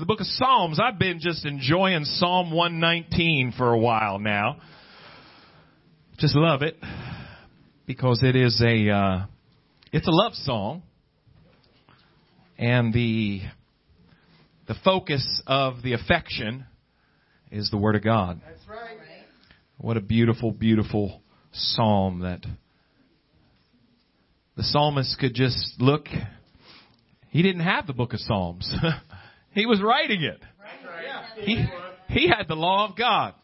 the book of Psalms. I've been just enjoying Psalm 119 for a while now. Just love it because it is a uh, it's a love song, and the the focus of the affection is the Word of God. That's right. What a beautiful, beautiful psalm that the psalmist could just look. He didn't have the book of Psalms. he was writing it. He, he had the law of God.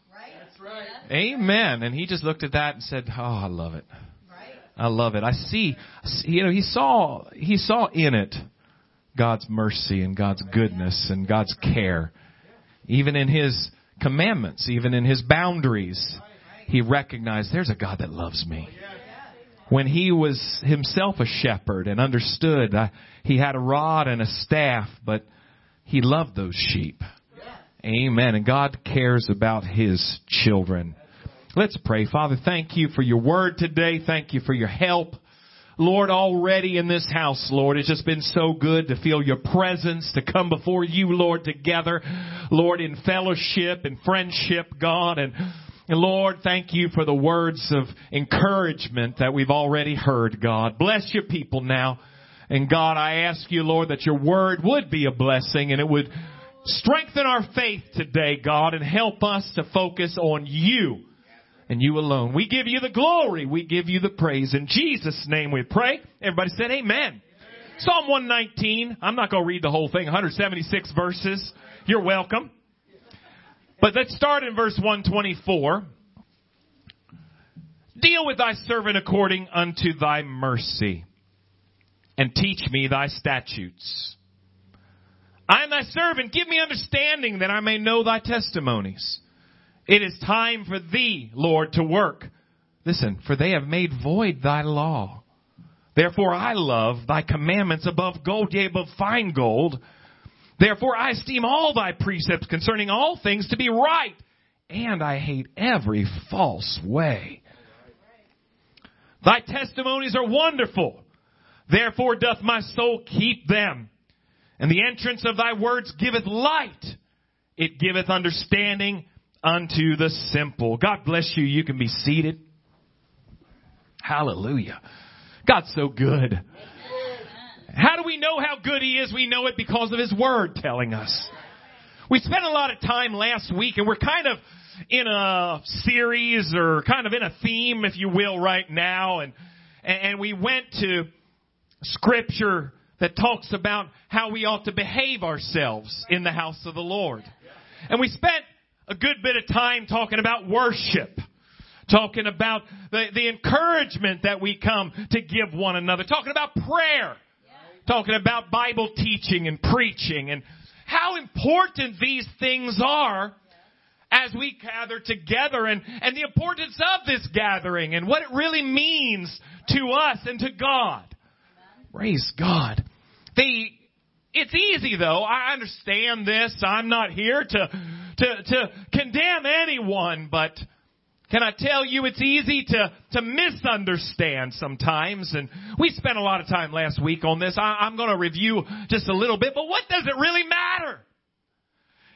Amen. And he just looked at that and said, "Oh, I love it. I love it. I see, you know, he saw, he saw in it God's mercy and God's goodness and God's care. Even in his commandments, even in his boundaries, he recognized there's a God that loves me. When he was himself a shepherd and understood uh, he had a rod and a staff, but he loved those sheep. Amen. And God cares about his children. Let's pray. Father, thank you for your word today. Thank you for your help. Lord, already in this house, Lord, it's just been so good to feel your presence, to come before you, Lord, together, Lord, in fellowship and friendship, God, and, and Lord, thank you for the words of encouragement that we've already heard, God. Bless your people now. And God, I ask you, Lord, that your word would be a blessing and it would strengthen our faith today, God, and help us to focus on you and you alone. We give you the glory. We give you the praise. In Jesus' name we pray. Everybody said amen. amen. Psalm 119. I'm not going to read the whole thing. 176 verses. You're welcome. But let's start in verse 124. Deal with thy servant according unto thy mercy and teach me thy statutes. I am thy servant. Give me understanding that I may know thy testimonies. It is time for thee, Lord, to work. Listen, for they have made void thy law. Therefore I love thy commandments above gold, yea, above fine gold. Therefore I esteem all thy precepts concerning all things to be right, and I hate every false way. Thy testimonies are wonderful. Therefore doth my soul keep them. And the entrance of thy words giveth light. It giveth understanding unto the simple. God bless you. You can be seated. Hallelujah. God's so good. How do we know how good He is? We know it because of His Word telling us. We spent a lot of time last week and we're kind of in a series or kind of in a theme, if you will, right now. And, and we went to scripture that talks about how we ought to behave ourselves in the house of the Lord. And we spent a good bit of time talking about worship. Talking about the, the encouragement that we come to give one another. Talking about prayer. Talking about Bible teaching and preaching and how important these things are as we gather together and, and the importance of this gathering and what it really means to us and to God. Praise God. The, it's easy though. I understand this. I'm not here to to, to condemn anyone, but can I tell you it's easy to, to misunderstand sometimes? And we spent a lot of time last week on this. I, I'm going to review just a little bit, but what does it really matter?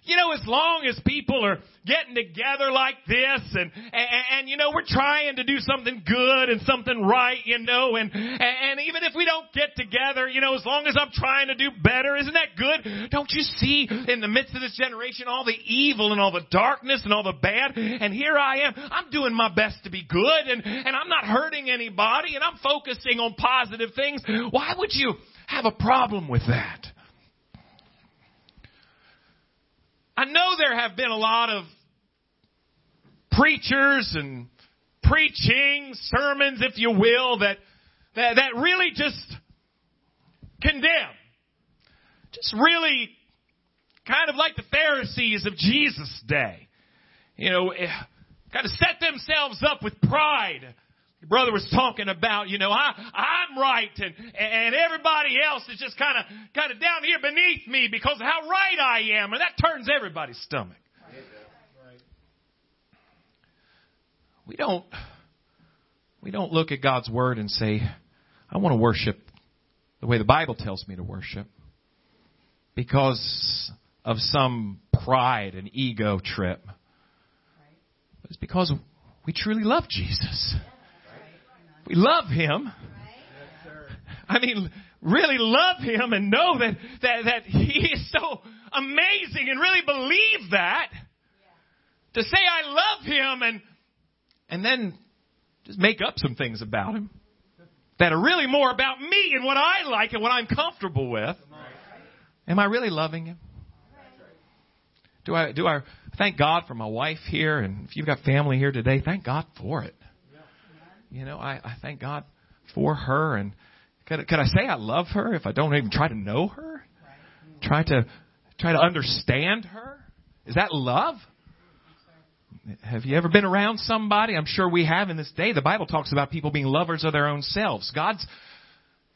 You know, as long as people are getting together like this and, and, and, you know, we're trying to do something good and something right, you know, and, and even if we don't get together, you know, as long as I'm trying to do better, isn't that good? Don't you see in the midst of this generation all the evil and all the darkness and all the bad? And here I am. I'm doing my best to be good and, and I'm not hurting anybody and I'm focusing on positive things. Why would you have a problem with that? I know there have been a lot of preachers and preaching, sermons, if you will, that, that, that really just condemn. Just really kind of like the Pharisees of Jesus' day. You know, eh, kind of set themselves up with pride brother was talking about, you know, I, I'm right and, and everybody else is just kind of, kind of down here beneath me because of how right I am. And that turns everybody's stomach. We don't, we don't look at God's Word and say, I want to worship the way the Bible tells me to worship. Because of some pride and ego trip. It's because we truly love Jesus. We love Him. I mean, really love Him and know that, that, that He is so amazing and really believe that. To say I love Him and, and then just make up some things about Him that are really more about me and what I like and what I'm comfortable with. Am I really loving Him? Do I, do I thank God for my wife here? And if you've got family here today, thank God for it. You know, I, I thank God for her. And could, could I say I love her if I don't even try to know her? Try to, try to understand her? Is that love? Have you ever been around somebody? I'm sure we have in this day. The Bible talks about people being lovers of their own selves. God's,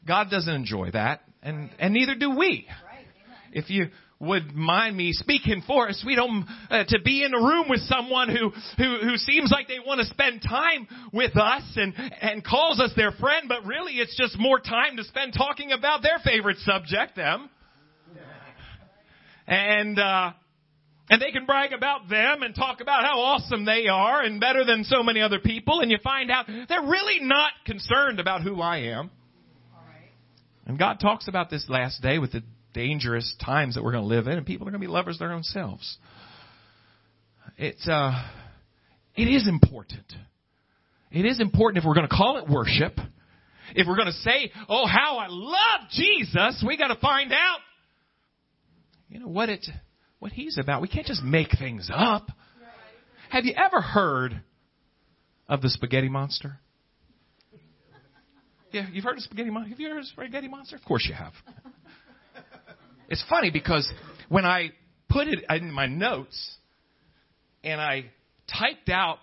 God doesn't enjoy that, and, and neither do we. If you, would mind me speaking for us. We don't uh, to be in a room with someone who who who seems like they want to spend time with us and and calls us their friend, but really it's just more time to spend talking about their favorite subject, them. And uh and they can brag about them and talk about how awesome they are and better than so many other people and you find out they're really not concerned about who I am. And God talks about this last day with the dangerous times that we're going to live in, and people are going to be lovers of their own selves. It's uh, it is important. It is important if we're going to call it worship. If we're going to say, "Oh, how I love Jesus," we got to find out, you know, what it what He's about. We can't just make things up. Have you ever heard of the spaghetti monster? Yeah, you've heard of spaghetti monster. Have you heard of spaghetti monster? Of course you have. It's funny because when I put it in my notes and I typed out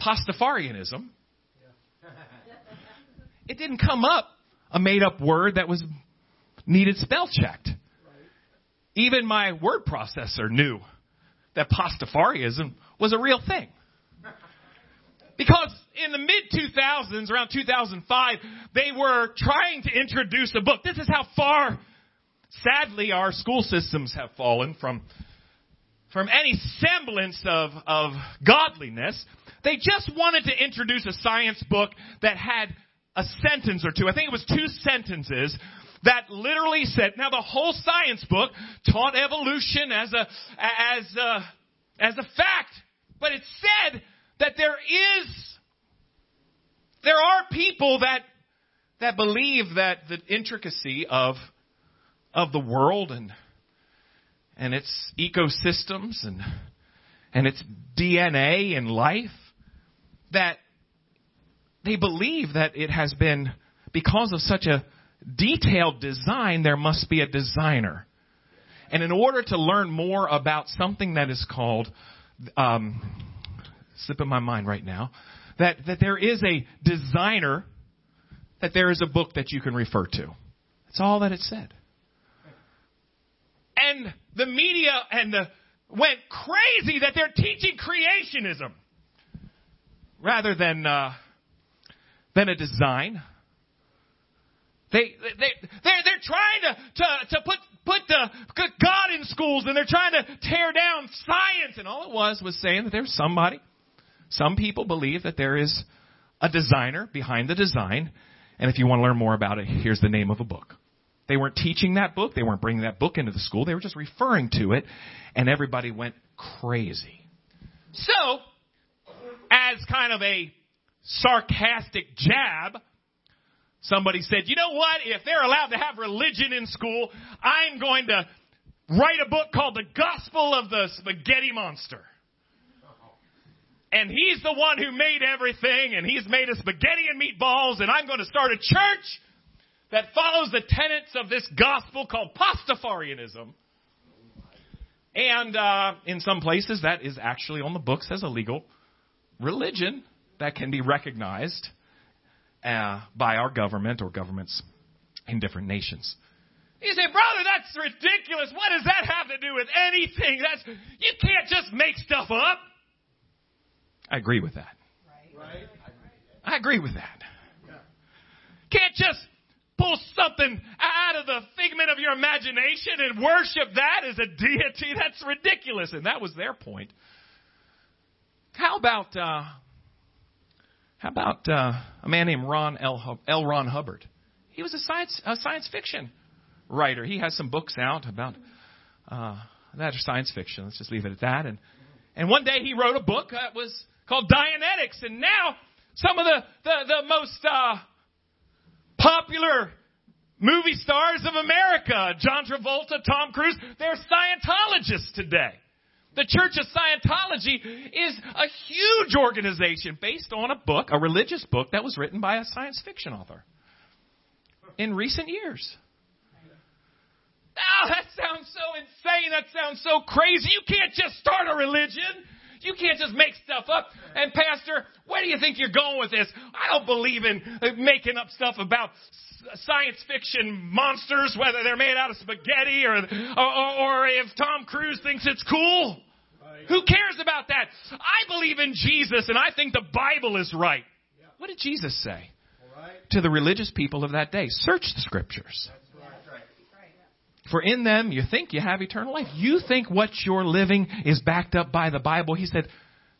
Pastafarianism, it didn't come up a made up word that was needed spell checked. Even my word processor knew that Pastafarianism was a real thing. Because in the mid 2000s, around 2005, they were trying to introduce a book. This is how far Sadly, our school systems have fallen from, from any semblance of, of godliness. They just wanted to introduce a science book that had a sentence or two. I think it was two sentences that literally said, now the whole science book taught evolution as a, as a, as a fact, but it said that there is, there are people that, that believe that the intricacy of of the world and and its ecosystems and and its DNA and life that they believe that it has been because of such a detailed design there must be a designer. And in order to learn more about something that is called um, slip in my mind right now that that there is a designer that there is a book that you can refer to. That's all that it said and the media and the went crazy that they're teaching creationism rather than uh, than a design. They they they're they're trying to to to put put the God in schools and they're trying to tear down science and all it was was saying that there's somebody some people believe that there is a designer behind the design and if you want to learn more about it here's the name of a book. They weren't teaching that book. They weren't bringing that book into the school. They were just referring to it, and everybody went crazy. So, as kind of a sarcastic jab, somebody said, you know what? If they're allowed to have religion in school, I'm going to write a book called The Gospel of the Spaghetti Monster. And he's the one who made everything, and he's made us spaghetti and meatballs, and I'm going to start a church that follows the tenets of this gospel called Pastafarianism. And uh, in some places, that is actually on the books as a legal religion that can be recognized uh, by our government or governments in different nations. You say, brother, that's ridiculous. What does that have to do with anything? That's you can't just make stuff up. I agree with that. Right. I agree with that. Can't just pull something out of the figment of your imagination and worship that as a deity. That's ridiculous. And that was their point. How about, uh, how about uh, a man named Ron L. L. Ron Hubbard? He was a science a science fiction writer. He has some books out about uh, that are science fiction. Let's just leave it at that. And and one day he wrote a book that was called Dianetics. And now some of the the, the most uh, popular movie stars of America, John Travolta, Tom Cruise, they're Scientologists today. The Church of Scientology is a huge organization based on a book, a religious book that was written by a science fiction author in recent years. Oh, that sounds so insane. That sounds so crazy. You can't just start a religion. You can't just make stuff up. And Pastor, where do you think you're going with this? I don't believe in uh, making up stuff about science fiction monsters, whether they're made out of spaghetti or, or, or if Tom Cruise thinks it's cool. Who cares about that? I believe in Jesus and I think the Bible is right. What did Jesus say to the religious people of that day? Search the scriptures. For in them you think you have eternal life. You think what you're living is backed up by the Bible. He said,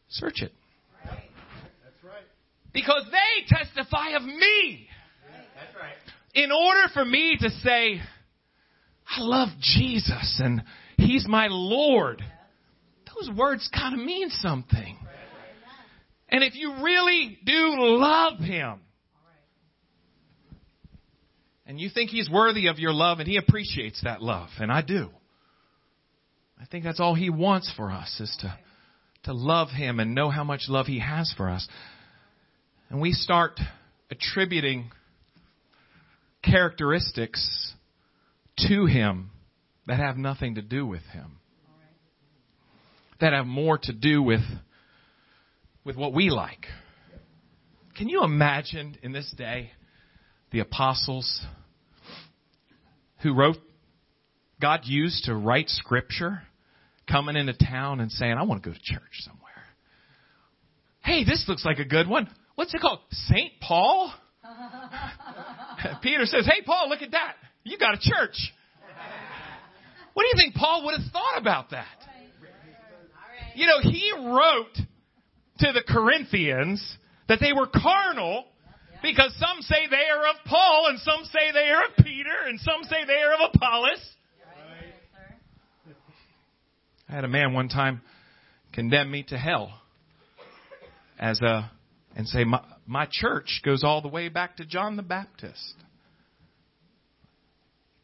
search it. Right. That's right. Because they testify of me. That's right. In order for me to say, I love Jesus and He's my Lord, those words kind of mean something. And if you really do love Him, and you think He's worthy of your love and He appreciates that love, and I do. I think that's all He wants for us is to, to love Him and know how much love He has for us. And we start attributing characteristics to Him that have nothing to do with Him. That have more to do with, with what we like. Can you imagine in this day the apostles who wrote, God used to write scripture, coming into town and saying, I want to go to church somewhere. Hey, this looks like a good one. What's it called? St. Paul? Peter says, Hey, Paul, look at that. You got a church. What do you think Paul would have thought about that? You know, he wrote to the Corinthians that they were carnal because some say they are of Paul, and some say they are of Peter, and some say they are of Apollos. I had a man one time condemn me to hell as a and say my, my church goes all the way back to John the Baptist.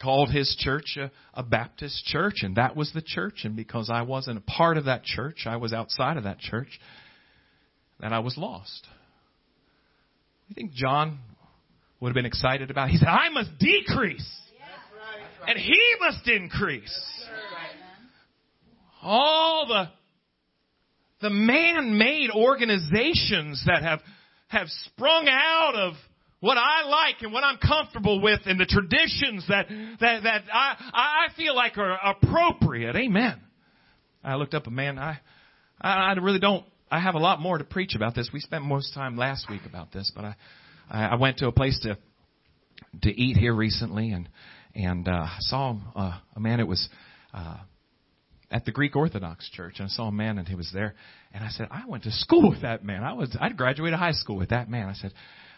Called his church a, a Baptist church, and that was the church. And because I wasn't a part of that church, I was outside of that church, that I was lost. You think John would have been excited about? He said, I must decrease. And he must increase. All the the man-made organizations that have have sprung out of what I like and what I'm comfortable with and the traditions that that that I I feel like are appropriate. Amen. I looked up a man I I really don't I have a lot more to preach about this. We spent most time last week about this, but I, I went to a place to to eat here recently, and and uh, saw uh, a man. It was uh, at the Greek Orthodox Church, and I saw a man, and he was there, and I said, I went to school with that man. I was I'd graduated high school with that man. I said,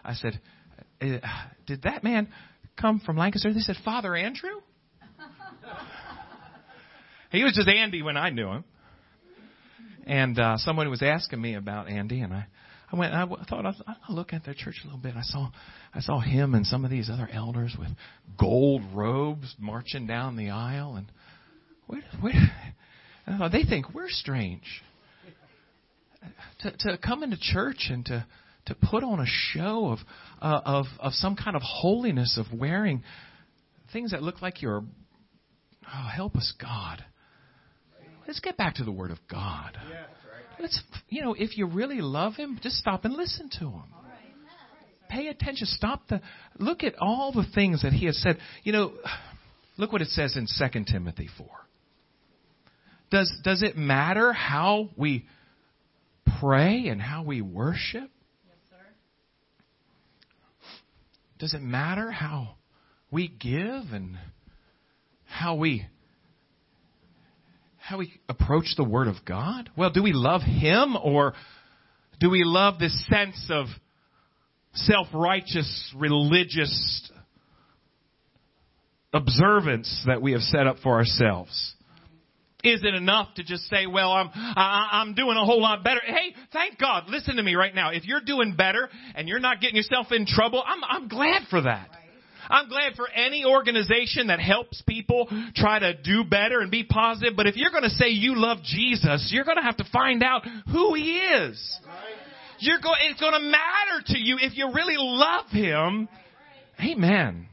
I said, uh, did that man come from Lancaster? They said, Father Andrew. he was just Andy when I knew him. And uh, someone was asking me about Andy, and I, I went. I thought I'll, I'll look at their church a little bit. I saw, I saw him and some of these other elders with gold robes marching down the aisle, and wait, wait. And I thought they think we're strange. To, to come into church and to to put on a show of uh, of of some kind of holiness of wearing things that look like you're oh help us God Let's get back to the Word of God. Let's, you know, if you really love Him, just stop and listen to Him. Pay attention. Stop the, look at all the things that He has said. You know, look what it says in 2 Timothy 4. Does, does it matter how we pray and how we worship? Does it matter how we give and how we how we approach the Word of God? Well, do we love Him or do we love this sense of self-righteous, religious observance that we have set up for ourselves? Is it enough to just say, well, I'm, I, I'm doing a whole lot better? Hey, thank God. Listen to me right now. If you're doing better and you're not getting yourself in trouble, I'm, I'm glad for that. I'm glad for any organization that helps people try to do better and be positive. But if you're going to say you love Jesus, you're going to have to find out who He is. You're going, it's going to matter to you if you really love Him. Amen.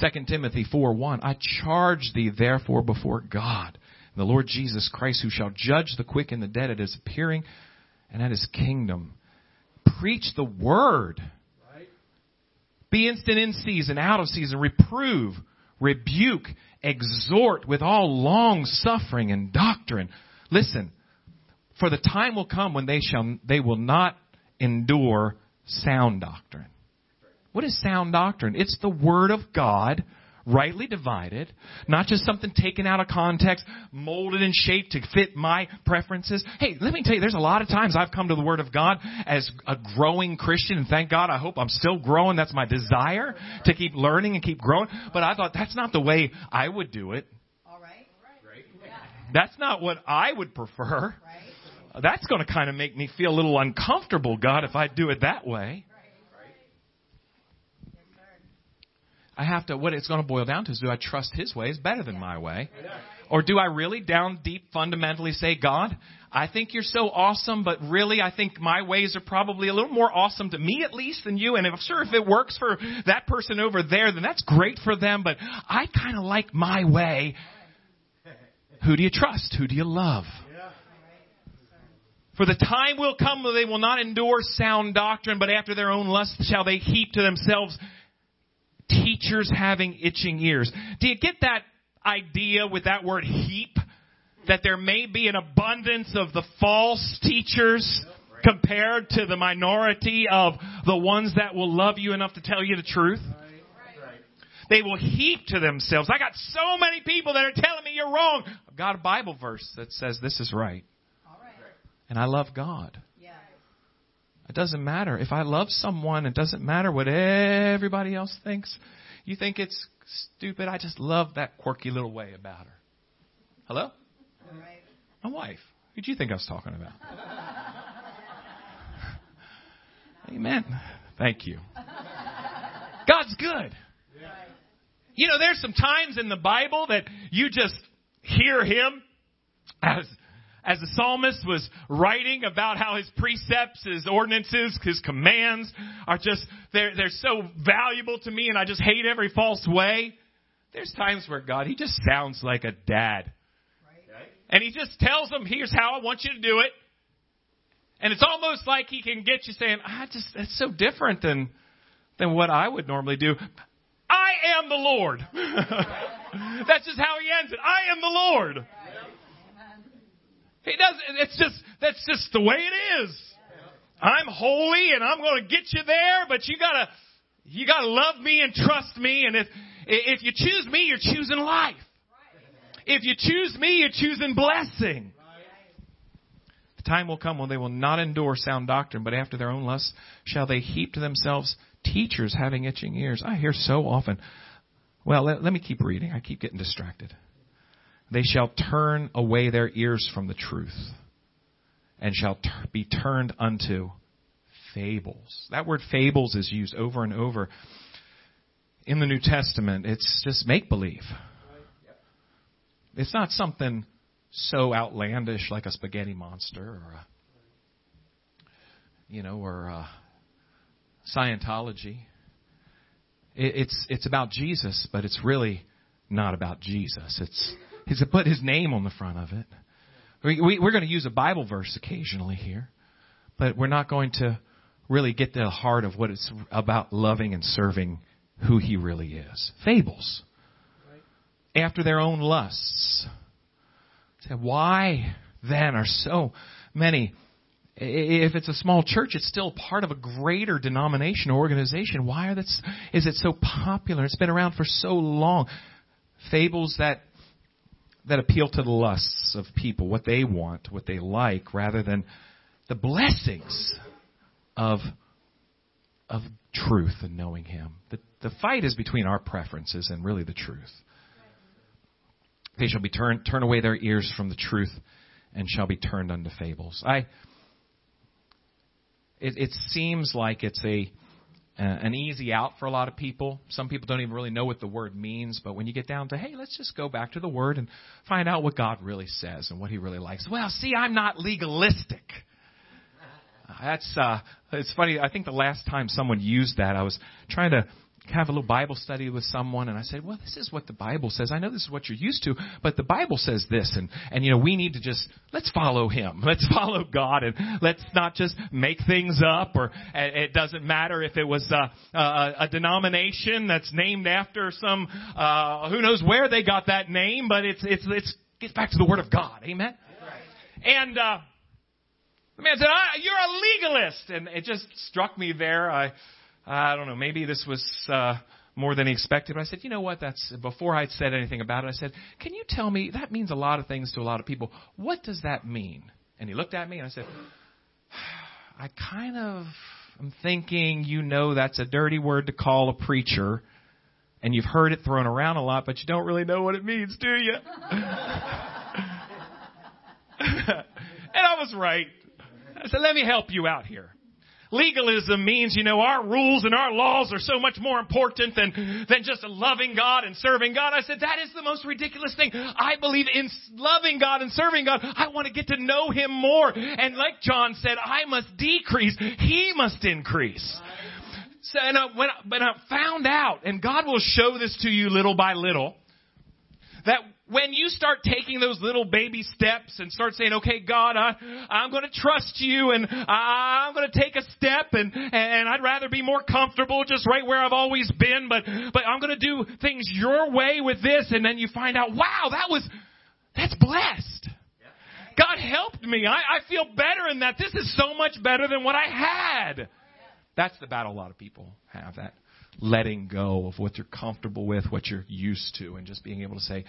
2 Timothy 4 1. I charge thee therefore before God the Lord Jesus Christ, who shall judge the quick and the dead at his appearing and at his kingdom. Preach the word. Be instant in season, out of season, reprove, rebuke, exhort with all long suffering and doctrine. Listen, for the time will come when they shall they will not endure sound doctrine. What is sound doctrine? It's the Word of God, rightly divided, not just something taken out of context, molded and shaped to fit my preferences. Hey, let me tell you, there's a lot of times I've come to the Word of God as a growing Christian, and thank God I hope I'm still growing. That's my desire to keep learning and keep growing. But I thought that's not the way I would do it. All right. That's not what I would prefer. That's going to kind of make me feel a little uncomfortable, God, if I do it that way. I have to, what it's going to boil down to is do I trust His ways better than my way? Or do I really down deep fundamentally say, God, I think you're so awesome, but really I think my ways are probably a little more awesome to me at least than you. And if sure if it works for that person over there, then that's great for them, but I kind of like my way. Who do you trust? Who do you love? For the time will come that they will not endure sound doctrine, but after their own lust shall they heap to themselves teachers having itching ears. Do you get that idea with that word heap? That there may be an abundance of the false teachers compared to the minority of the ones that will love you enough to tell you the truth. They will heap to themselves. I got so many people that are telling me you're wrong. I've got a Bible verse that says this is right. And I love God. It doesn't matter. If I love someone, it doesn't matter what everybody else thinks. You think it's stupid? I just love that quirky little way about her. Hello? My wife. Who'd you think I was talking about? Amen. Thank you. God's good. You know, there's some times in the Bible that you just hear Him as as the psalmist was writing about how his precepts, his ordinances, his commands are just, they're, they're so valuable to me and I just hate every false way. There's times where God, he just sounds like a dad. And he just tells them, here's how I want you to do it. And it's almost like he can get you saying, I just, that's so different than, than what I would normally do. I am the Lord. that's just how he ends it. I am the Lord. He doesn't, it's just, that's just the way it is. I'm holy and I'm going to get you there, but you gotta, you gotta love me and trust me. And if, if you choose me, you're choosing life. If you choose me, you're choosing blessing. The time will come when they will not endure sound doctrine, but after their own lusts shall they heap to themselves teachers having itching ears. I hear so often. Well, let, let me keep reading. I keep getting distracted. They shall turn away their ears from the truth and shall t- be turned unto fables. That word fables is used over and over in the New Testament. It's just make believe. It's not something so outlandish like a spaghetti monster or a, you know, or a Scientology. it's it's about Jesus, but it's really not about Jesus. It's He's to put his name on the front of it. We, we, we're going to use a Bible verse occasionally here, but we're not going to really get to the heart of what it's about loving and serving who he really is. Fables. After their own lusts. Why then are so many if it's a small church, it's still part of a greater denomination or organization. Why are this, is it so popular? It's been around for so long. Fables that that appeal to the lusts of people, what they want, what they like, rather than the blessings of of truth and knowing Him. The, the fight is between our preferences and really the truth. They shall be turned turn away their ears from the truth and shall be turned unto fables. I it, it seems like it's a uh, an easy out for a lot of people. Some people don't even really know what the word means, but when you get down to, hey, let's just go back to the word and find out what God really says and what He really likes. Well, see, I'm not legalistic. That's uh, it's funny. I think the last time someone used that, I was trying to have a little Bible study with someone, and I said, "Well, this is what the Bible says. I know this is what you're used to, but the Bible says this, and and you know we need to just let's follow Him, let's follow God, and let's not just make things up. Or it doesn't matter if it was a, a, a denomination that's named after some uh, who knows where they got that name, but it's it's it's gets back to the Word of God. Amen. Right. And uh, the man said, "You're a legalist," and it just struck me there. I I don't know, maybe this was uh, more than he expected. But I said, you know what? That's before I'd said anything about it. I said, can you tell me that means a lot of things to a lot of people. What does that mean? And he looked at me and I said, I kind of am thinking you know that's a dirty word to call a preacher, and you've heard it thrown around a lot, but you don't really know what it means, do you? and I was right. I said, let me help you out here. Legalism means, you know, our rules and our laws are so much more important than, than just loving God and serving God. I said, that is the most ridiculous thing. I believe in loving God and serving God. I want to get to know Him more. And like John said, I must decrease. He must increase. So, and uh, I, when, when I found out, and God will show this to you little by little, that when you start taking those little baby steps and start saying, okay, God, I, I'm going to trust you and I, I'm going to take a step and, and I'd rather be more comfortable just right where I've always been, but, but I'm going to do things your way with this. And then you find out, wow, that was, that's blessed. God helped me. I, I feel better in that. This is so much better than what I had. That's the battle a lot of people have that letting go of what you're comfortable with, what you're used to, and just being able to say,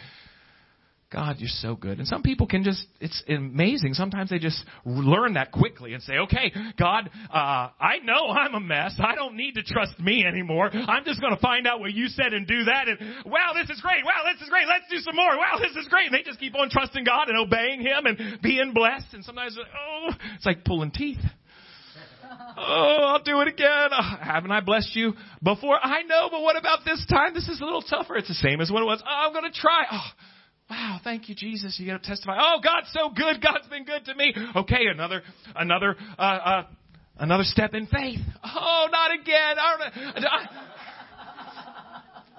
God, you're so good. And some people can just, it's amazing. Sometimes they just learn that quickly and say, okay, God, uh, I know I'm a mess. I don't need to trust me anymore. I'm just going to find out what you said and do that. And wow, this is great. Wow, this is great. Let's do some more. Wow, this is great. And they just keep on trusting God and obeying Him and being blessed. And sometimes, oh, it's like pulling teeth. Oh, I'll do it again. Oh, haven't I blessed you before? I know, but what about this time? This is a little tougher. It's the same as what it was. Oh, I'm going to try. Oh, Wow, thank you, Jesus. You get to testify. Oh, God's so good. God's been good to me. Okay, another, another, uh, uh, another step in faith. Oh, not again. I,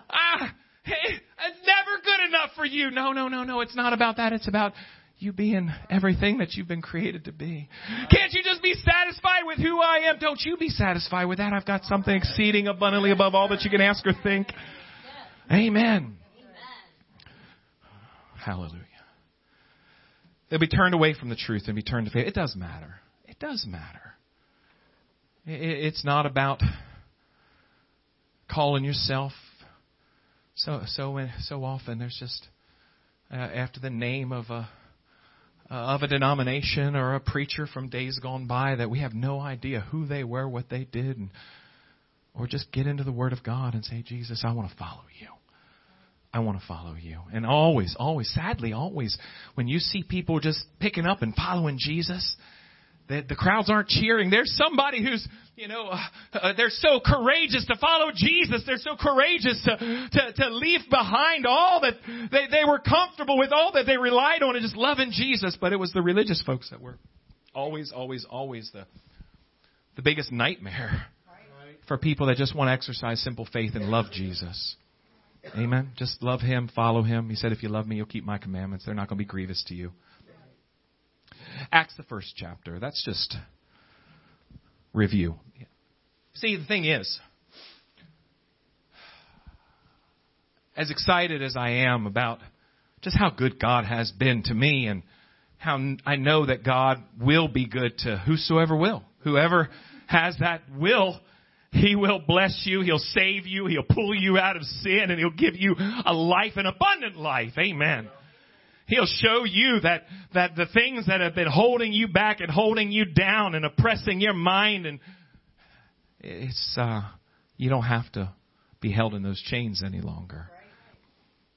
ah, it's never good enough for you. No, no, no, no. It's not about that. It's about you being everything that you've been created to be. Can't you just be satisfied with who I am? Don't you be satisfied with that. I've got something exceeding abundantly above all that you can ask or think. Amen. Hallelujah. They'll be turned away from the truth and be turned to faith. It does matter. It does matter. It's not about calling yourself. So so so often there's just uh, after the name of a uh, of a denomination or a preacher from days gone by that we have no idea who they were, what they did, and, or just get into the Word of God and say, Jesus, I want to follow you. I want to follow you. And always, always, sadly, always, when you see people just picking up and following Jesus, that the crowds aren't cheering. There's somebody who's, you know, uh, uh, they're so courageous to follow Jesus. They're so courageous to, to, to leave behind all that they, they were comfortable with, all that they relied on and just loving Jesus. But it was the religious folks that were always, always, always the, the biggest nightmare for people that just want to exercise simple faith and love Jesus. Amen. Just love him, follow him. He said, if you love me, you'll keep my commandments. They're not going to be grievous to you. Acts, the first chapter. That's just review. See, the thing is, as excited as I am about just how good God has been to me and how I know that God will be good to whosoever will. Whoever has that will, He will bless you. He'll save you. He'll pull you out of sin and He'll give you a life, an abundant life. Amen. He'll show you that, that the things that have been holding you back and holding you down and oppressing your mind and it's, uh, you don't have to be held in those chains any longer.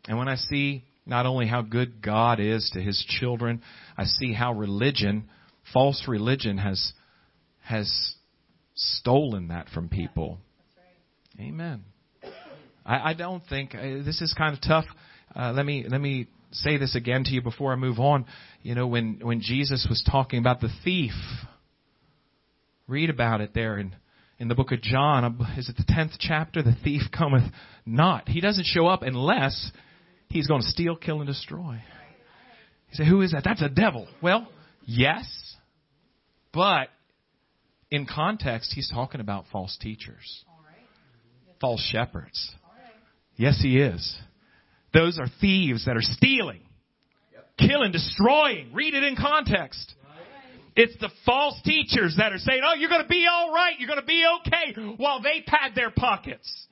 And when I see not only how good God is to his children, I see how religion, false religion has, has stolen that from people. Amen. I, I don't think uh, this is kind of tough. Uh, let me let me say this again to you before I move on. You know, when when Jesus was talking about the thief, read about it there in in the book of John. Is it the tenth chapter? The thief cometh not. He doesn't show up unless he's going to steal, kill, and destroy. You say, who is that? That's a devil. Well, yes, but in context, he's talking about false teachers, false shepherds. Yes, he is. Those are thieves that are stealing, killing, destroying. Read it in context. It's the false teachers that are saying, oh, you're going to be all right. You're going to be okay while they pad their pockets.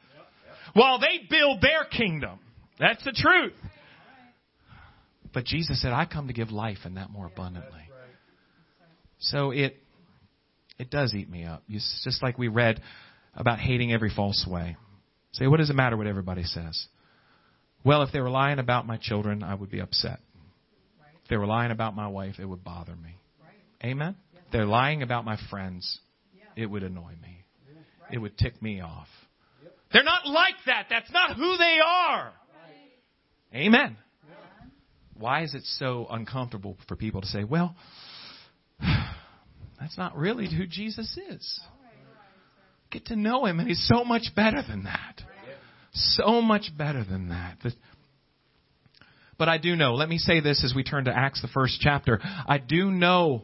While they build their kingdom. That's the truth. But Jesus said, I come to give life and that more abundantly. So it, it does eat me up. It's just like we read about hating every false way. Say, what does it matter what everybody says? Well, if they were lying about my children, I would be upset. If they were lying about my wife, it would bother me. Amen? If they're lying about my friends, it would annoy me. It would tick me off. They're not like that. That's not who they are. Amen. Why is it so uncomfortable for people to say, well, that's not really who Jesus is? Get to know him, and he's so much better than that. So much better than that. But I do know, let me say this as we turn to Acts, the first chapter. I do know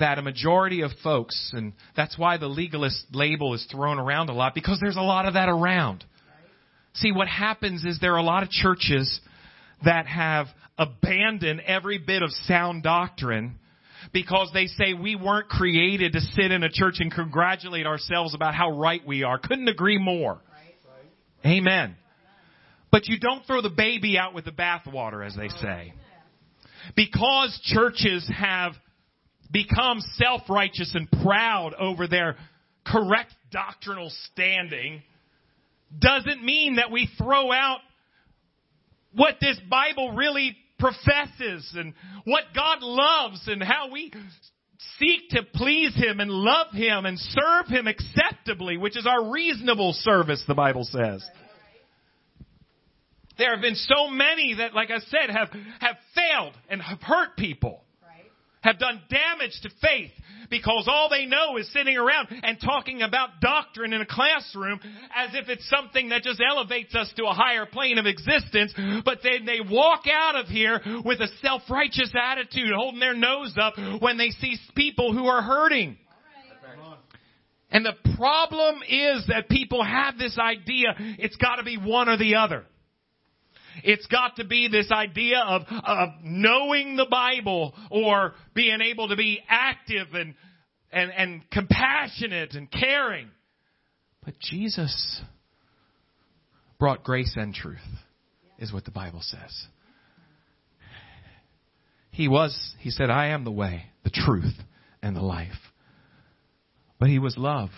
that a majority of folks, and that's why the legalist label is thrown around a lot, because there's a lot of that around. See, what happens is there are a lot of churches that have abandoned every bit of sound doctrine because they say we weren't created to sit in a church and congratulate ourselves about how right we are. Couldn't agree more. Amen. But you don't throw the baby out with the bathwater, as they say. Because churches have become self-righteous and proud over their correct doctrinal standing, doesn't mean that we throw out what this Bible really professes and what God loves and how we seek to please Him and love Him and serve Him acceptably, which is our reasonable service, the Bible says. There have been so many that, like I said, have, have failed and have hurt people have done damage to faith because all they know is sitting around and talking about doctrine in a classroom as if it's something that just elevates us to a higher plane of existence. But then they walk out of here with a self-righteous attitude, holding their nose up when they see people who are hurting. And the problem is that people have this idea it's got to be one or the other. It's got to be this idea of, of knowing the Bible or being able to be active and, and, and compassionate and caring. But Jesus brought grace and truth, is what the Bible says. He was, he said, I am the way, the truth, and the life. But he was love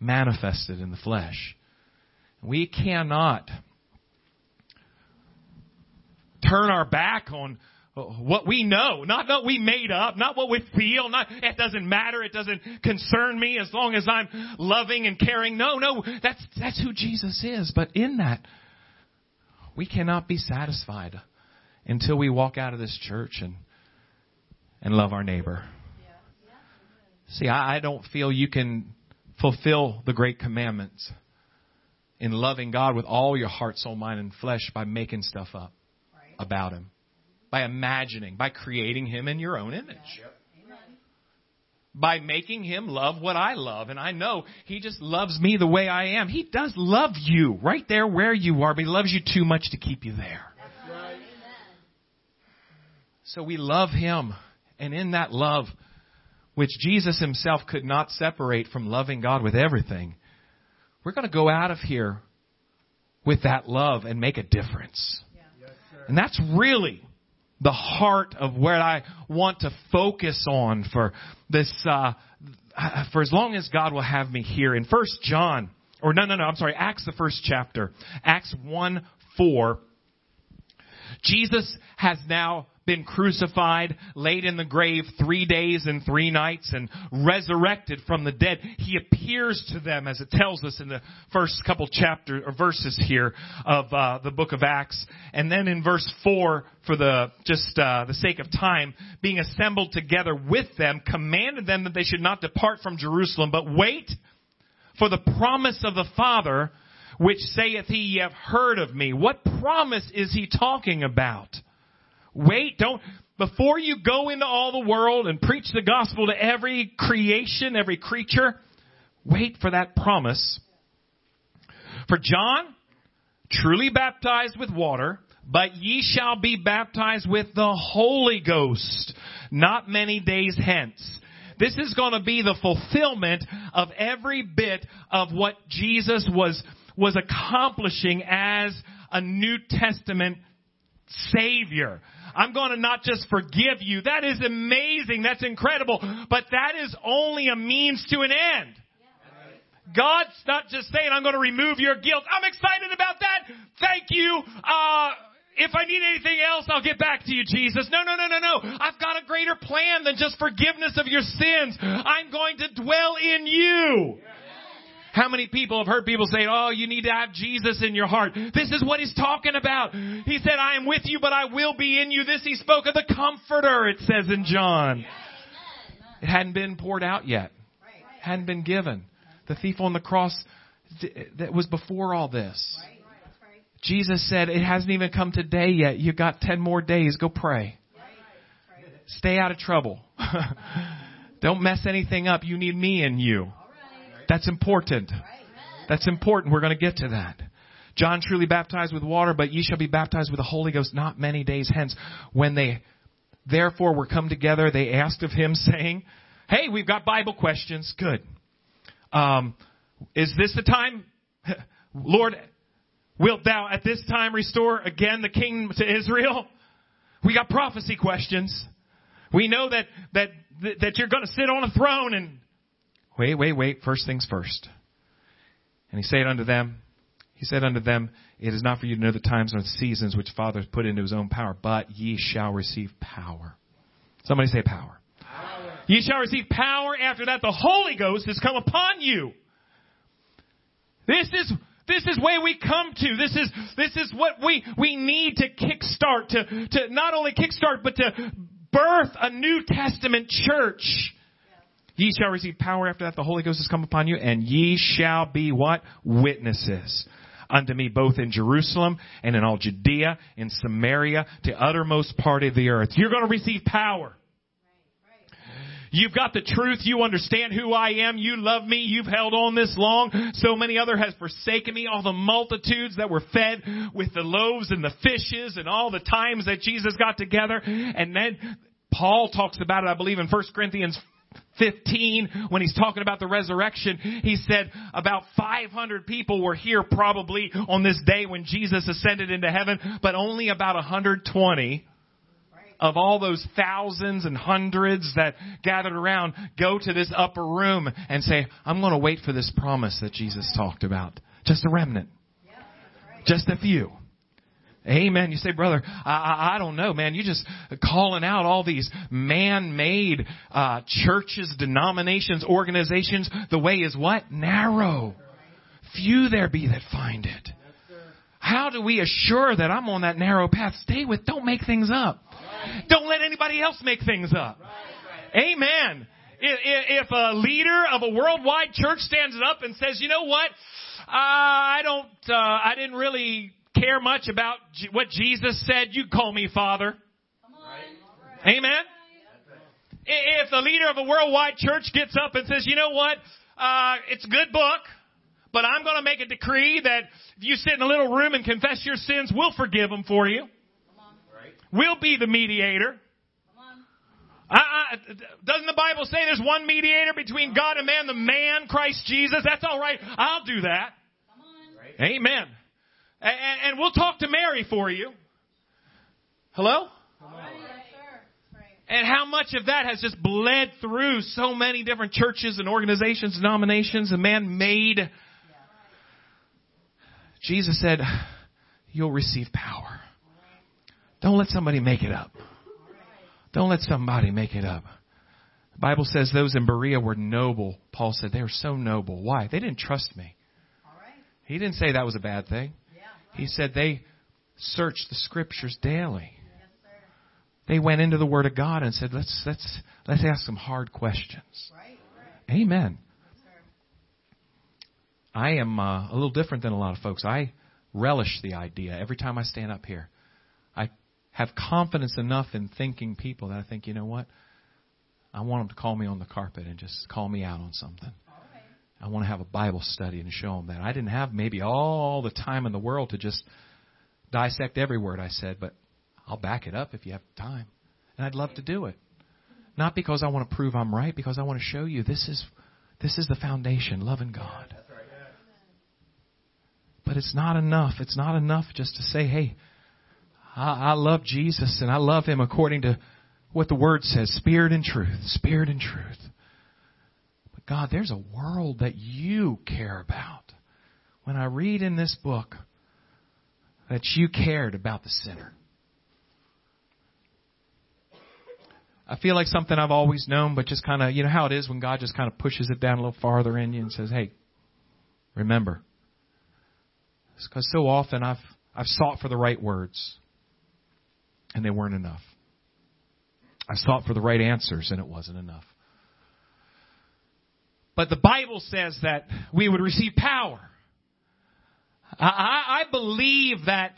manifested in the flesh. We cannot turn our back on uh, what we know, not what we made up, not what we feel, not, it doesn't matter, it doesn't concern me as long as I'm loving and caring. No, no, that's, that's who Jesus is. But in that, we cannot be satisfied until we walk out of this church and, and love our neighbor. See, I, I don't feel you can fulfill the great commandments in loving God with all your heart, soul, mind, and flesh by making stuff up about him by imagining, by creating him in your own image. By making him love what I love. And I know he just loves me the way I am. He does love you right there where you are, but he loves you too much to keep you there. So we love him And in that love, which Jesus himself could not separate from loving God with everything, we're going to go out of here with that love and make a difference. And that's really the heart of where I want to focus on for this, uh, for as long as God will have me here. In First John, or no, no, no, I'm sorry, Acts the first chapter, Acts 1, 4, Jesus has now been crucified, laid in the grave three days and three nights, and resurrected from the dead. He appears to them, as it tells us in the first couple chapters or verses here of uh, the book of Acts. And then in verse four, for the just uh, the sake of time, being assembled together with them, commanded them that they should not depart from Jerusalem, but wait for the promise of the Father, which saith he, ye have heard of me. What promise is he talking about? Wait, don't, before you go into all the world and preach the gospel to every creation, every creature, wait for that promise. For John, truly baptized with water, but ye shall be baptized with the Holy Ghost not many days hence. This is going to be the fulfillment of every bit of what Jesus was, was accomplishing as a New Testament Savior. I'm going to not just forgive you. That is amazing. That's incredible. But that is only a means to an end. God's not just saying, I'm going to remove your guilt. I'm excited about that. Thank you. Uh, if I need anything else, I'll get back to you, Jesus. No, no, no, no, no. I've got a greater plan than just forgiveness of your sins. I'm going to dwell in you. How many people have heard people say, oh, you need to have Jesus in your heart? This is what he's talking about. He said, I am with you, but I will be in you. This he spoke of the comforter, it says in John. It hadn't been poured out yet. Hadn't been given. The thief on the cross, that was before all this. Jesus said, it hasn't even come today yet. You got 10 more days. Go pray. Stay out of trouble. Don't mess anything up. You need me in you. That's important. That's important. We're going to get to that. John truly baptized with water, but ye shall be baptized with the Holy Ghost not many days hence. When they therefore were come together, they asked of him, saying, Hey, we've got Bible questions. Good. Um, is this the time, Lord, wilt thou at this time restore again the kingdom to Israel? We got prophecy questions. We know that, that, that you're going to sit on a throne and Wait, wait, wait. First things first. And he said unto them, he said unto them, It is not for you to know the times nor the seasons which Father has put into his own power, but ye shall receive power. Somebody say power. power. Ye shall receive power. After that, the Holy Ghost has come upon you. This is this is where we come to. This is this is what we we need to kickstart to to not only kickstart but to birth a New Testament church. Ye shall receive power after that the Holy Ghost has come upon you, and ye shall be what? Witnesses unto me both in Jerusalem and in all Judea, in Samaria, to uttermost part of the earth. You're going to receive power. You've got the truth. You understand who I am. You love me. You've held on this long. So many other has forsaken me. All the multitudes that were fed with the loaves and the fishes and all the times that Jesus got together. And then Paul talks about it, I believe, in 1 Corinthians 15, when he's talking about the resurrection, he said about 500 people were here probably on this day when Jesus ascended into heaven, but only about 120 of all those thousands and hundreds that gathered around go to this upper room and say, I'm going to wait for this promise that Jesus talked about. Just a remnant. Just a few. Amen. You say, brother, I, I, I don't know, man. You just calling out all these man-made uh, churches, denominations, organizations. The way is what? Narrow. Few there be that find it. How do we assure that I'm on that narrow path? Stay with. Don't make things up. Don't let anybody else make things up. Amen. If a leader of a worldwide church stands up and says, you know what? I don't, uh, I didn't really care much about what Jesus said, you call me Father. Amen. If the leader of a worldwide church gets up and says, you know what, uh, it's a good book, but I'm going to make a decree that if you sit in a little room and confess your sins, we'll forgive them for you. We'll be the mediator. I, doesn't the Bible say there's one mediator between God and man, the man, Christ Jesus? That's all right. I'll do that. Amen. And, and we'll talk to Mary for you. Hello? And how much of that has just bled through so many different churches and organizations, denominations, and man made. Jesus said, You'll receive power. Don't let somebody make it up. Don't let somebody make it up. The Bible says those in Berea were noble. Paul said they were so noble. Why? They didn't trust me. He didn't say that was a bad thing. He said they searched the scriptures daily. They went into the Word of God and said, "Let's let's let's ask some hard questions." Amen. I am uh, a little different than a lot of folks. I relish the idea every time I stand up here I have confidence enough in thinking people that I think, you know what? I want them to call me on the carpet and just call me out on something. I want to have a Bible study and show them that. I didn't have maybe all the time in the world to just dissect every word I said, but I'll back it up if you have time. And I'd love to do it. Not because I want to prove I'm right, because I want to show you this is this is the foundation, loving God. But it's not enough. It's not enough just to say, hey, I, I love Jesus and I love Him according to what the Word says spirit and truth, spirit and truth. God, there's a world that you care about. When I read in this book that you cared about the sinner. I feel like something I've always known, but just kind of, you know how it is when God just kind of pushes it down a little farther in you and says, hey, remember. It's because so often I've, I've sought for the right words and they weren't enough. I sought for the right answers, and it wasn't enough. But the Bible says that we would receive power. I, I believe that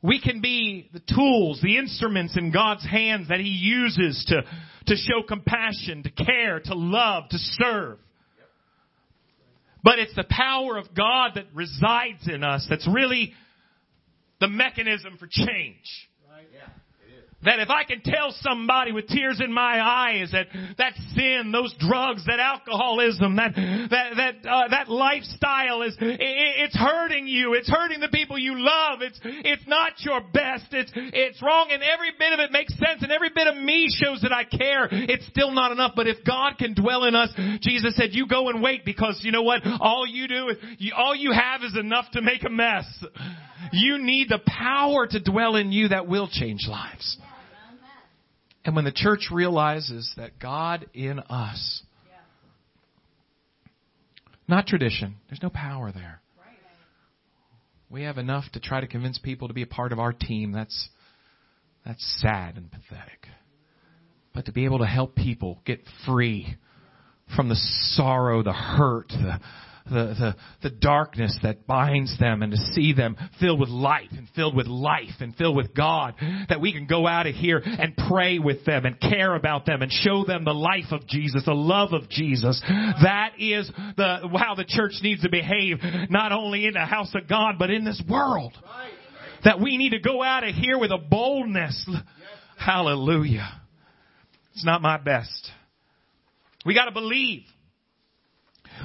we can be the tools, the instruments in God's hands that He uses to, to show compassion, to care, to love, to serve. But it's the power of God that resides in us that's really the mechanism for change. That if I can tell somebody with tears in my eyes that that sin, those drugs, that alcoholism, that that that uh, that lifestyle is it, it's hurting you, it's hurting the people you love. It's it's not your best. It's it's wrong, and every bit of it makes sense, and every bit of me shows that I care. It's still not enough. But if God can dwell in us, Jesus said, "You go and wait," because you know what? All you do you, all you have is enough to make a mess. You need the power to dwell in you that will change lives. And when the church realizes that God in us, not tradition, there's no power there. We have enough to try to convince people to be a part of our team. That's that's sad and pathetic. But to be able to help people get free from the sorrow, the hurt, the the, the, the darkness that binds them and to see them filled with light and filled with life and filled with God. That we can go out of here and pray with them and care about them and show them the life of Jesus, the love of Jesus. That is the, how the church needs to behave, not only in the house of God, but in this world. That we need to go out of here with a boldness. Hallelujah. It's not my best. We gotta believe.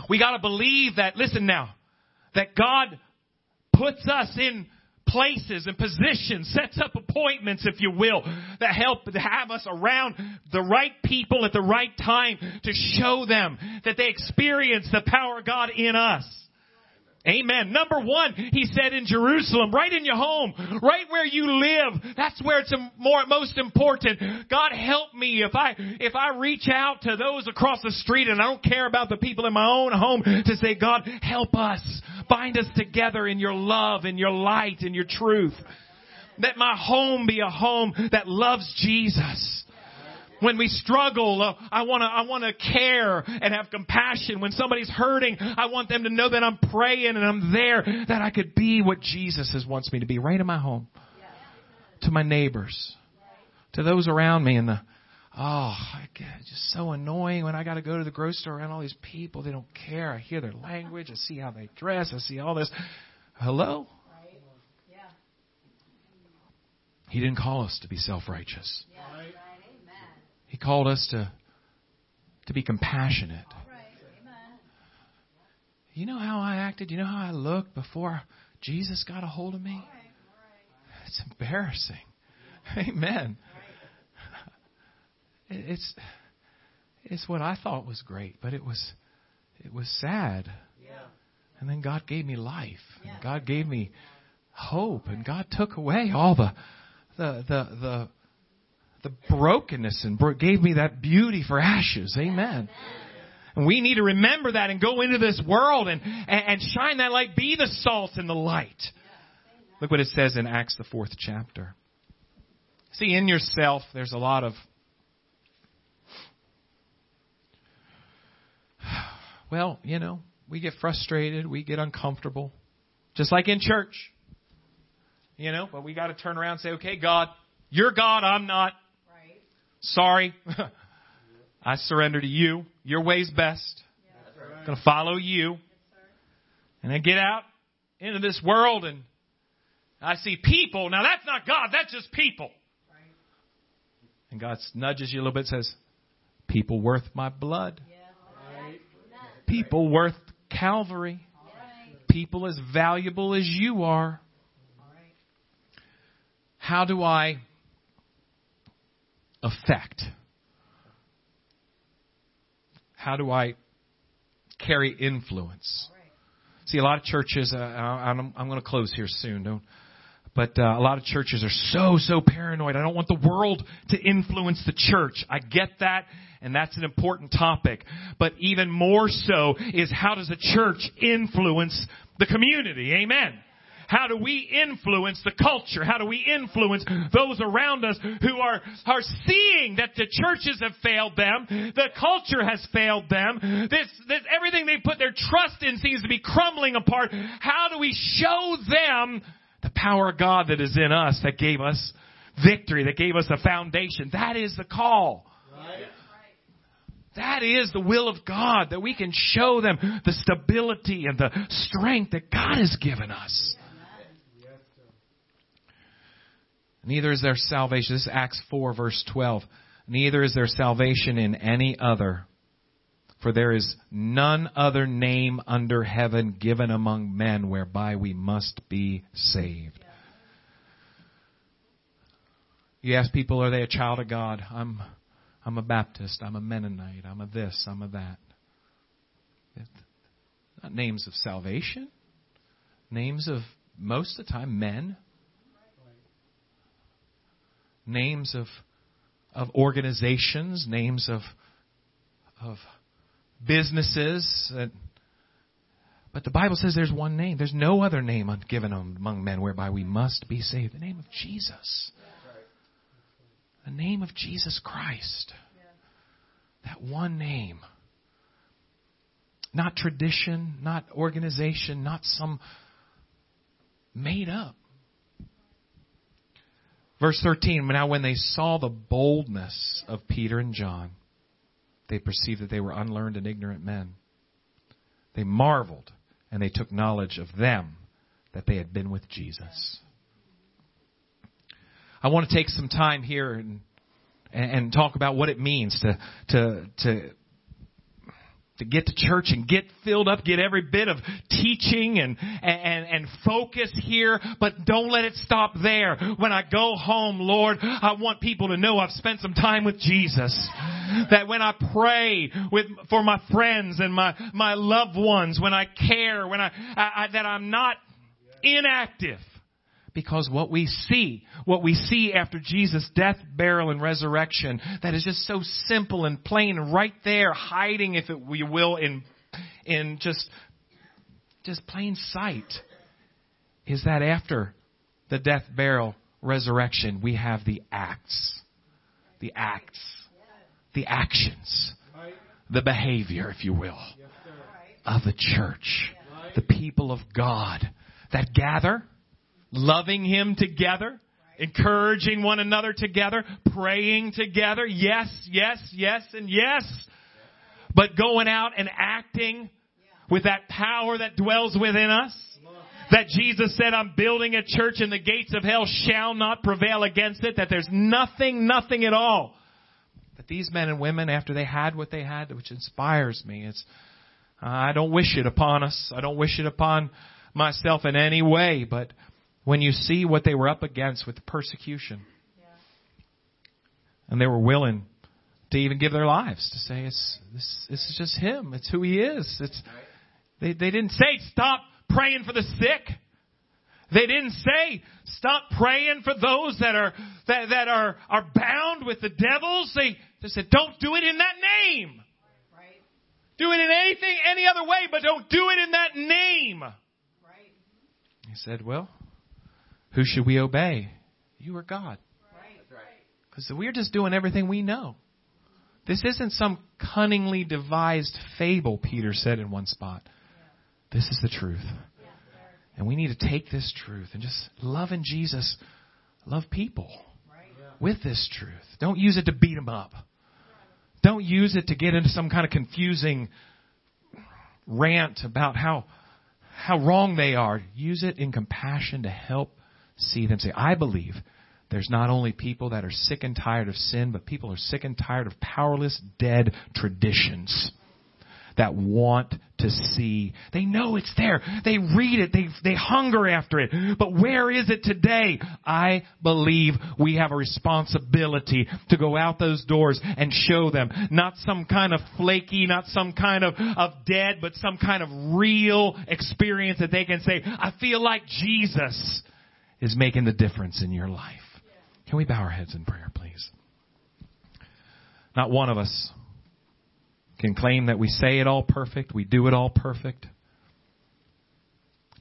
We gotta believe that, listen now, that God puts us in places and positions, sets up appointments, if you will, that help to have us around the right people at the right time to show them that they experience the power of God in us. Amen. Number one, he said in Jerusalem, right in your home, right where you live. That's where it's more, most important. God help me if I, if I reach out to those across the street and I don't care about the people in my own home to say, God, help us. Bind us together in your love, in your light, in your truth. Let my home be a home that loves Jesus when we struggle, uh, I want to I want to care and have compassion. When somebody's hurting, I want them to know that I'm praying and I'm there, that I could be what Jesus has wants me to be, right in my home, to my neighbors, to those around me, and the oh, it's just so annoying when I got to go to the grocery store around all these people. They don't care. I hear their language. I see how they dress. I see all this. Hello. He didn't call us to be self righteous. Called us to, to be compassionate. You know how I acted? You know how I looked before Jesus got a hold of me? It's embarrassing. Amen. It's it's what I thought was great, but it was it was sad. And then God gave me life. And God gave me hope and God took away all the the the the the brokenness and gave me that beauty for ashes. Amen. And we need to remember that and go into this world and, and, and shine that light. Be the salt and the light. Look what it says in Acts, the fourth chapter. See, in yourself, there's a lot of, well, you know, we get frustrated, we get uncomfortable, just like in church. You know, but we got to turn around and say, okay, God, you're God, I'm not. Right. Sorry. I surrender to you. Your way's best. I'm going to follow you. And then get out into this world and I see people. Now that's not God, that's just people. And God nudges you a little bit says, people worth my blood. People worth Calvary. People as valuable as you are. How do I affect how do I carry influence? See, a lot of churches, uh, I'm, I'm going to close here soon, don't, but uh, a lot of churches are so, so paranoid. I don't want the world to influence the church. I get that, and that's an important topic. But even more so is how does a church influence the community? Amen. How do we influence the culture? How do we influence those around us who are, are seeing that the churches have failed them, the culture has failed them, this, this, everything they put their trust in seems to be crumbling apart. How do we show them the power of God that is in us that gave us victory, that gave us a foundation? That is the call. That is the will of God, that we can show them the stability and the strength that God has given us. Neither is there salvation. This is Acts 4 verse 12. Neither is there salvation in any other. For there is none other name under heaven given among men whereby we must be saved. You ask people, are they a child of God? I'm, I'm a Baptist. I'm a Mennonite. I'm a this. I'm a that. Not names of salvation. Names of, most of the time, men names of, of organizations, names of, of businesses. But the Bible says there's one name. There's no other name given among men whereby we must be saved. The name of Jesus. The name of Jesus Christ. That one name. Not tradition, not organization, not some made up. Verse 13, now when they saw the boldness of Peter and John, they perceived that they were unlearned and ignorant men. They marveled and they took knowledge of them that they had been with Jesus. I want to take some time here and, and talk about what it means to, to, to to get to church and get filled up, get every bit of teaching and, and, and focus here, but don't let it stop there. When I go home, Lord, I want people to know I've spent some time with Jesus. That when I pray with, for my friends and my, my loved ones, when I care, when I, I, I that I'm not inactive because what we see, what we see after Jesus' death, burial, and resurrection, that is just so simple and plain, right there, hiding, if we will, in, in just, just plain sight, is that after the death, burial, resurrection, we have the acts. The acts. The actions. The behavior, if you will, of the church. The people of God that gather loving Him together, encouraging one another together, praying together. Yes, yes, yes, and yes. But going out and acting with that power that dwells within us. That Jesus said, I'm building a church and the gates of hell shall not prevail against it. That there's nothing, nothing at all that these men and women, after they had what they had, which inspires me, it's, I don't wish it upon us. I don't wish it upon myself in any way, but when you see what they were up against with persecution, and they were willing to even give their lives to say it's this, this is just him. It's who he is. It's they they didn't say stop praying for the sick. They didn't say stop praying for those that are that, that are are bound with the devils. They they said don't do it in that name. Right. Do it in anything any other way, but don't do it in that name. Right. He said, "Well, who should we obey? You or God?" Because we're just doing everything we know. This isn't some cunningly devised fable, Peter said in one spot. This is the truth. And we need to take this truth and just love in Jesus, love people with this truth. Don't use it to beat them up. Don't use it to get into some kind of confusing rant about how how wrong they are. Use it in compassion to help see them say, I believe there's not only people that are sick and tired of sin, but people are sick and tired of powerless, dead traditions that want to see. They know it's there. They read it. They, they hunger after it. But where is it today? I believe we have a responsibility to go out those doors and show them not some kind of flaky, not some kind of, of dead, but some kind of real experience that they can say, I feel like Jesus is making the difference in your life. Can we bow our heads in prayer, please? Not one of us can claim that we say it all perfect, we do it all perfect.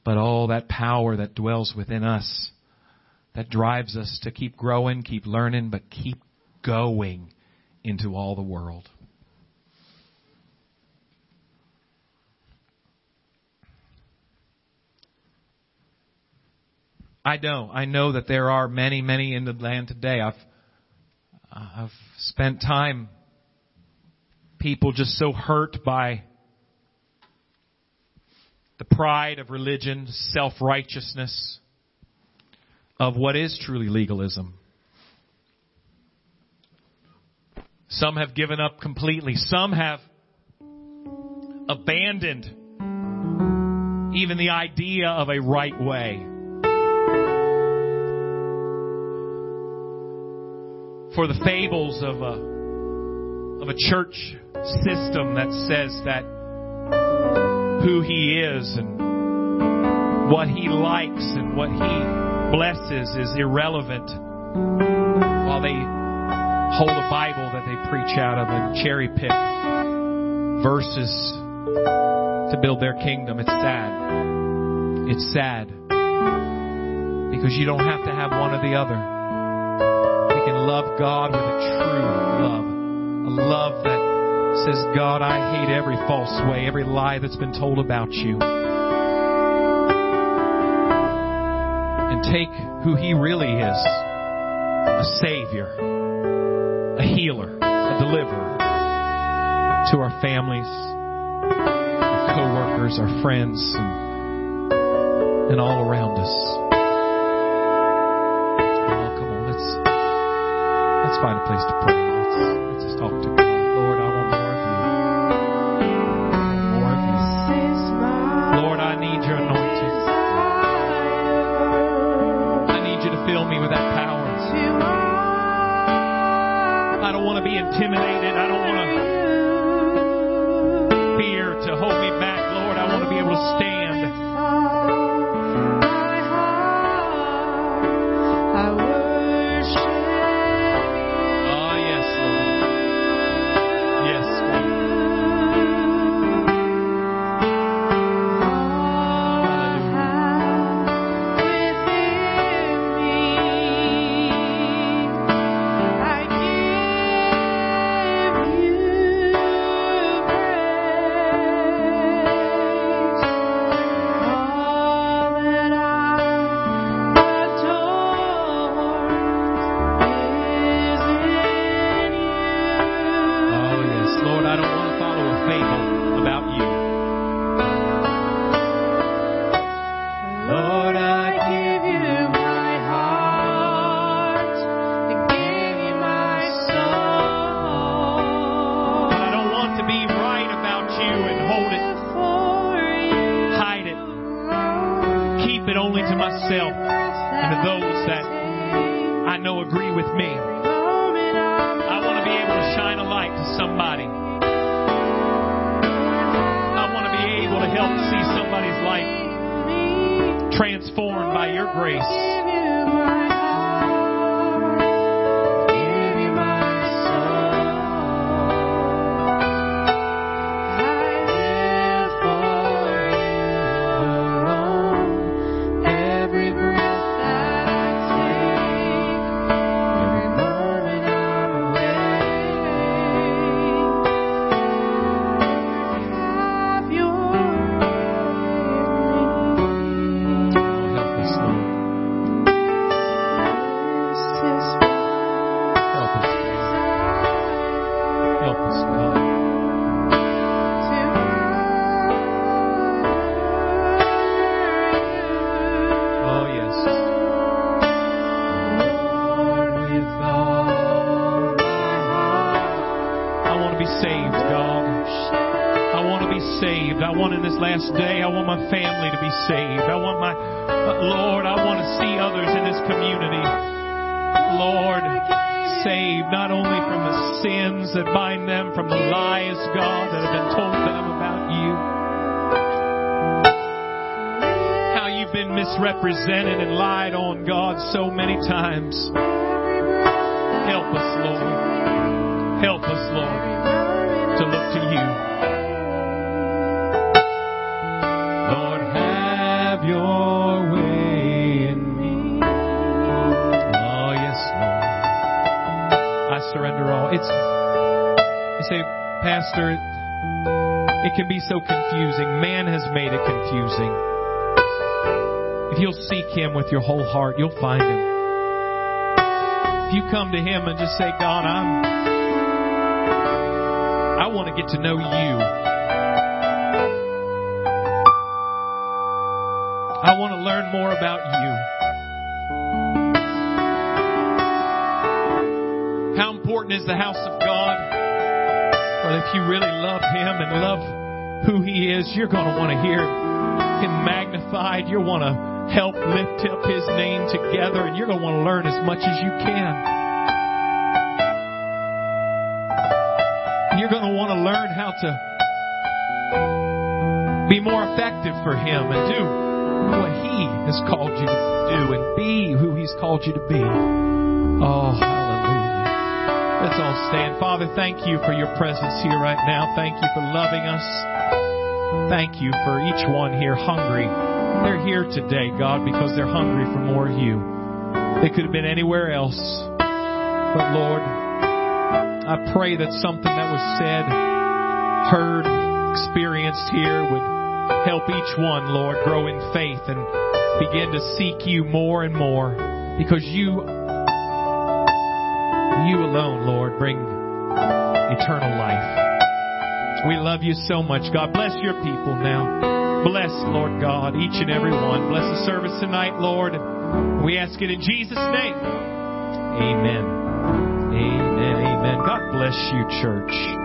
But all that power that dwells within us, that drives us to keep growing, keep learning, but keep going into all the world. I know. I know that there are many, many in the land today. I've I've spent time people just so hurt by the pride of religion, self-righteousness of what is truly legalism. Some have given up completely. Some have abandoned even the idea of a right way. For the fables of a, of a church system that says that who he is and what he likes and what he blesses is irrelevant while they hold a Bible that they preach out of and cherry pick verses to build their kingdom. It's sad. It's sad because you don't have to have one or the other love God with a true love. A love that says, God, I hate every false way, every lie that's been told about you. And take who He really is a Savior, a healer, a deliverer to our families, our co workers, our friends, and, and all around us. Find a place to pray. Been misrepresented and lied on, God, so many times. Help us, Lord. Help us, Lord, to look to you. Lord, have your way in me. Oh, yes, Lord. I surrender all. It's, you say, Pastor, it can be so confusing. Man has made it confusing. You'll seek Him with your whole heart, you'll find Him. If you come to Him and just say, God, I'm, I want to get to know you. I want to learn more about you. How important is the house of God? Well, if you really love Him and love who He is, you're going to want to hear Him magnified. You'll want to help lift up His name together, and you're going to want to learn as much as you can. You're going to want to learn how to be more effective for Him and do what He has called you to do and be who He's called you to be. Oh, hallelujah. Let's all stand. Father, thank you for your presence here right now. Thank you for loving us. Thank you for each one here hungry. They're here today, God, because they're hungry for more of you. They could have been anywhere else. But Lord, I pray that something that was said, heard, experienced here would help each one, Lord, grow in faith and begin to seek you more and more because you you alone, Lord, bring eternal life. We love you so much. God bless your people now. Bless, Lord God, each and every one. Bless the service tonight, Lord. We ask it in Jesus' name. Amen. Amen. Amen. God bless you, church.